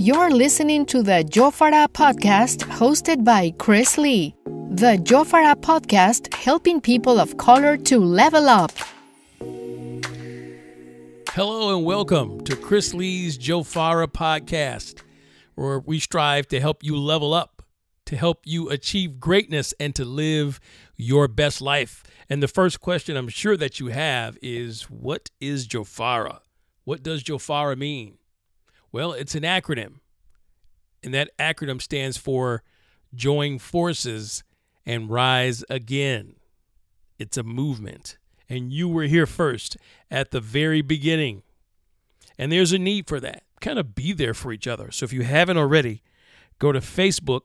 You're listening to the Jofara podcast hosted by Chris Lee. The Jofara podcast helping people of color to level up. Hello and welcome to Chris Lee's Jofara podcast, where we strive to help you level up, to help you achieve greatness, and to live your best life. And the first question I'm sure that you have is what is Jofara? What does Jofara mean? Well, it's an acronym, and that acronym stands for Join Forces and Rise Again. It's a movement, and you were here first at the very beginning. And there's a need for that. Kind of be there for each other. So if you haven't already, go to Facebook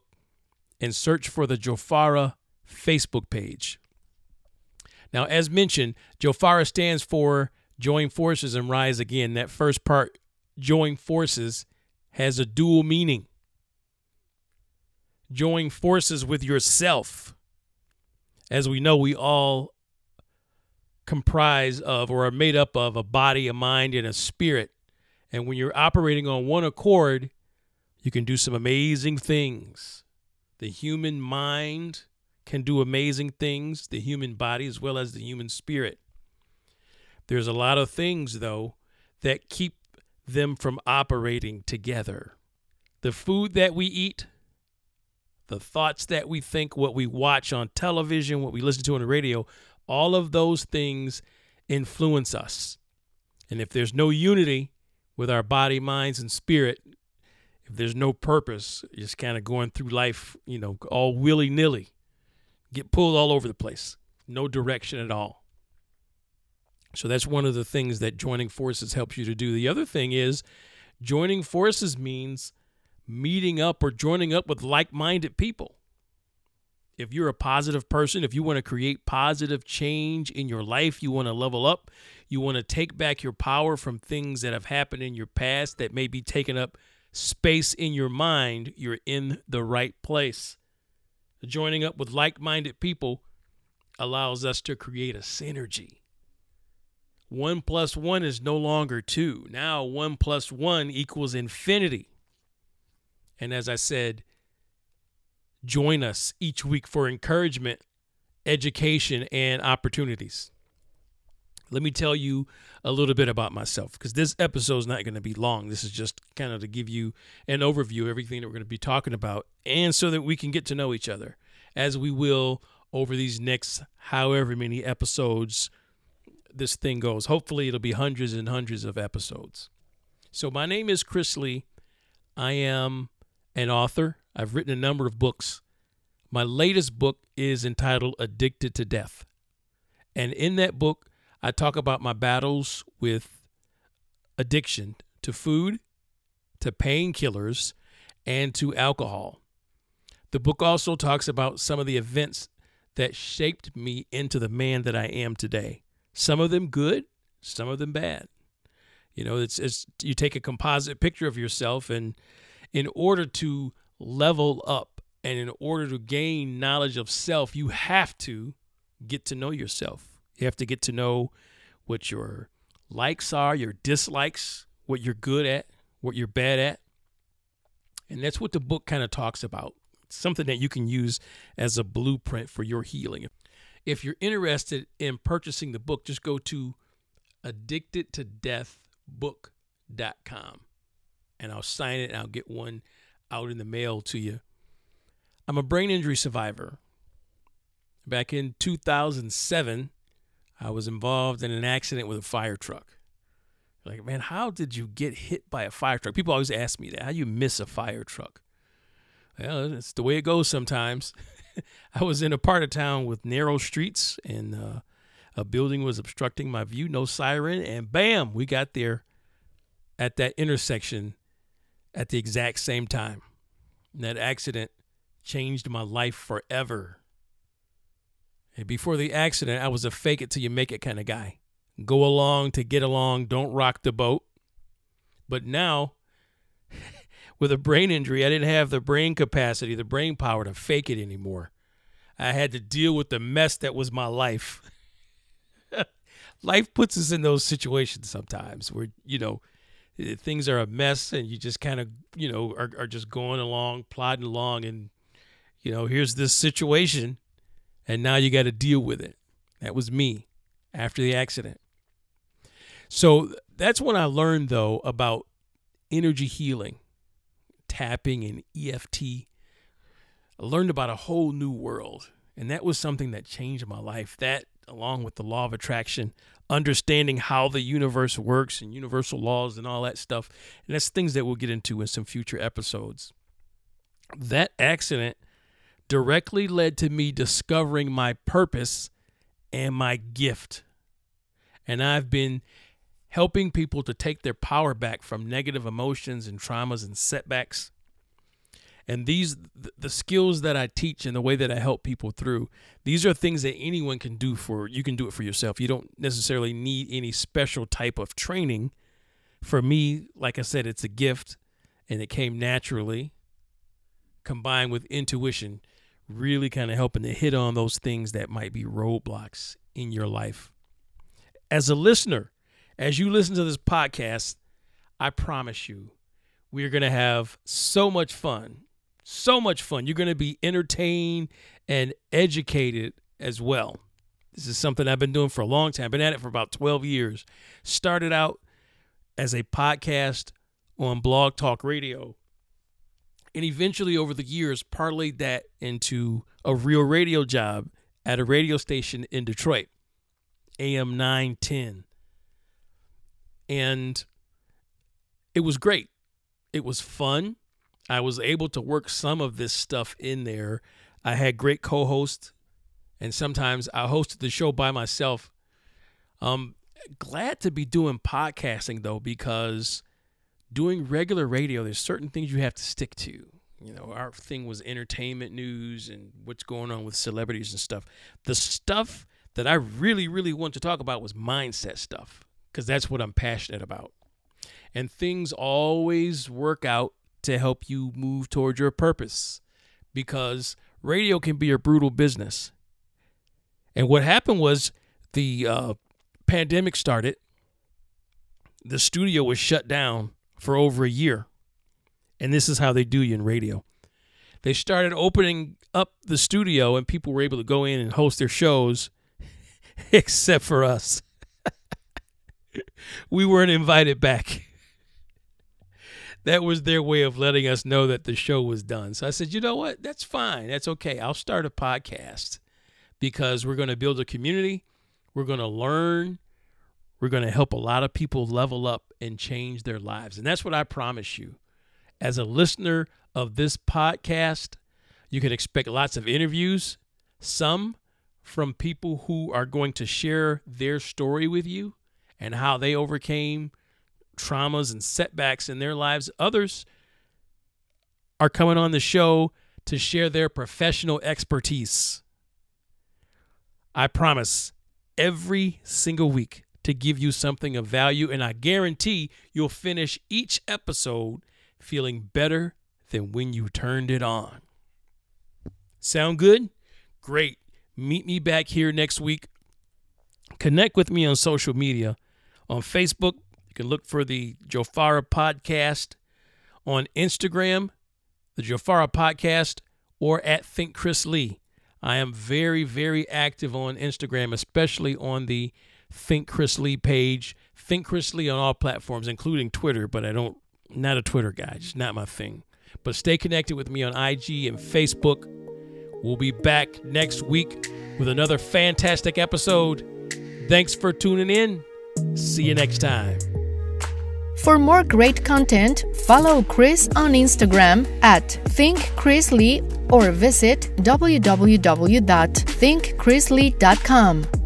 and search for the Jofara Facebook page. Now, as mentioned, Jofara stands for Join Forces and Rise Again. That first part join forces has a dual meaning. Join forces with yourself. As we know, we all comprise of or are made up of a body, a mind, and a spirit. And when you're operating on one accord, you can do some amazing things. The human mind can do amazing things, the human body as well as the human spirit. There's a lot of things, though, that keep them from operating together. The food that we eat, the thoughts that we think, what we watch on television, what we listen to on the radio, all of those things influence us. And if there's no unity with our body, minds, and spirit, if there's no purpose, just kind of going through life, you know, all willy nilly, get pulled all over the place, no direction at all. So that's one of the things that joining forces helps you to do. The other thing is joining forces means meeting up or joining up with like minded people. If you're a positive person, if you want to create positive change in your life, you want to level up, you want to take back your power from things that have happened in your past that may be taking up space in your mind, you're in the right place. Joining up with like minded people allows us to create a synergy one plus one is no longer two. Now one plus one equals infinity. And as I said, join us each week for encouragement, education, and opportunities. Let me tell you a little bit about myself because this episode is not going to be long. This is just kind of to give you an overview of everything that we're going to be talking about and so that we can get to know each other as we will over these next however many episodes this thing goes. Hopefully, it'll be hundreds and hundreds of episodes. So, my name is Chris Lee. I am an author. I've written a number of books. My latest book is entitled Addicted to Death. And in that book, I talk about my battles with addiction to food, to painkillers, and to alcohol. The book also talks about some of the events that shaped me into the man that I am today. Some of them good, some of them bad. You know, it's, it's you take a composite picture of yourself, and in order to level up and in order to gain knowledge of self, you have to get to know yourself. You have to get to know what your likes are, your dislikes, what you're good at, what you're bad at. And that's what the book kind of talks about. Something that you can use as a blueprint for your healing. If you're interested in purchasing the book, just go to addictedtodeathbook.com and I'll sign it and I'll get one out in the mail to you. I'm a brain injury survivor. Back in 2007, I was involved in an accident with a fire truck. Like, man, how did you get hit by a fire truck? People always ask me that. How do you miss a fire truck? Well, it's the way it goes sometimes. I was in a part of town with narrow streets and uh, a building was obstructing my view, no siren, and bam, we got there at that intersection at the exact same time. And that accident changed my life forever. And before the accident, I was a fake it till you make it kind of guy. Go along to get along, don't rock the boat. But now, with a brain injury, I didn't have the brain capacity, the brain power to fake it anymore. I had to deal with the mess that was my life. life puts us in those situations sometimes where, you know, eh, things are a mess and you just kind of, you know, are, are just going along, plodding along. And, you know, here's this situation and now you got to deal with it. That was me after the accident. So that's when I learned, though, about energy healing, tapping, and EFT. I learned about a whole new world. And that was something that changed my life. That, along with the law of attraction, understanding how the universe works and universal laws and all that stuff. And that's things that we'll get into in some future episodes. That accident directly led to me discovering my purpose and my gift. And I've been helping people to take their power back from negative emotions and traumas and setbacks. And these the skills that I teach and the way that I help people through, these are things that anyone can do for you can do it for yourself. You don't necessarily need any special type of training. For me, like I said, it's a gift and it came naturally combined with intuition, really kind of helping to hit on those things that might be roadblocks in your life. As a listener, as you listen to this podcast, I promise you, we're going to have so much fun. So much fun. You're going to be entertained and educated as well. This is something I've been doing for a long time. Been at it for about 12 years. Started out as a podcast on Blog Talk Radio. And eventually, over the years, parlayed that into a real radio job at a radio station in Detroit, AM 910 and it was great. It was fun. I was able to work some of this stuff in there. I had great co-hosts, and sometimes I hosted the show by myself. Um, glad to be doing podcasting though, because doing regular radio, there's certain things you have to stick to. You know, our thing was entertainment news and what's going on with celebrities and stuff. The stuff that I really, really want to talk about was mindset stuff because that's what I'm passionate about. And things always work out to help you move towards your purpose because radio can be a brutal business. And what happened was the uh, pandemic started, the studio was shut down for over a year. And this is how they do you in radio. They started opening up the studio, and people were able to go in and host their shows, except for us we weren't invited back. That was their way of letting us know that the show was done. So I said, you know what? That's fine. That's okay. I'll start a podcast because we're going to build a community. We're going to learn. We're going to help a lot of people level up and change their lives. And that's what I promise you. As a listener of this podcast, you can expect lots of interviews, some from people who are going to share their story with you and how they overcame traumas and setbacks in their lives. Others are coming on the show to share their professional expertise. I promise every single week to give you something of value, and I guarantee you'll finish each episode feeling better than when you turned it on. Sound good? Great. Meet me back here next week. Connect with me on social media on Facebook. You can look for the Jofara Podcast on Instagram, the Jofara Podcast, or at Think Chris Lee. I am very, very active on Instagram, especially on the Think Chris Lee page. Think Chris Lee on all platforms, including Twitter, but I don't, not a Twitter guy, it's not my thing. But stay connected with me on IG and Facebook. We'll be back next week with another fantastic episode. Thanks for tuning in. See you next time. For more great content, follow Chris on Instagram at ThinkChrisLee or visit www.thinkchrislee.com.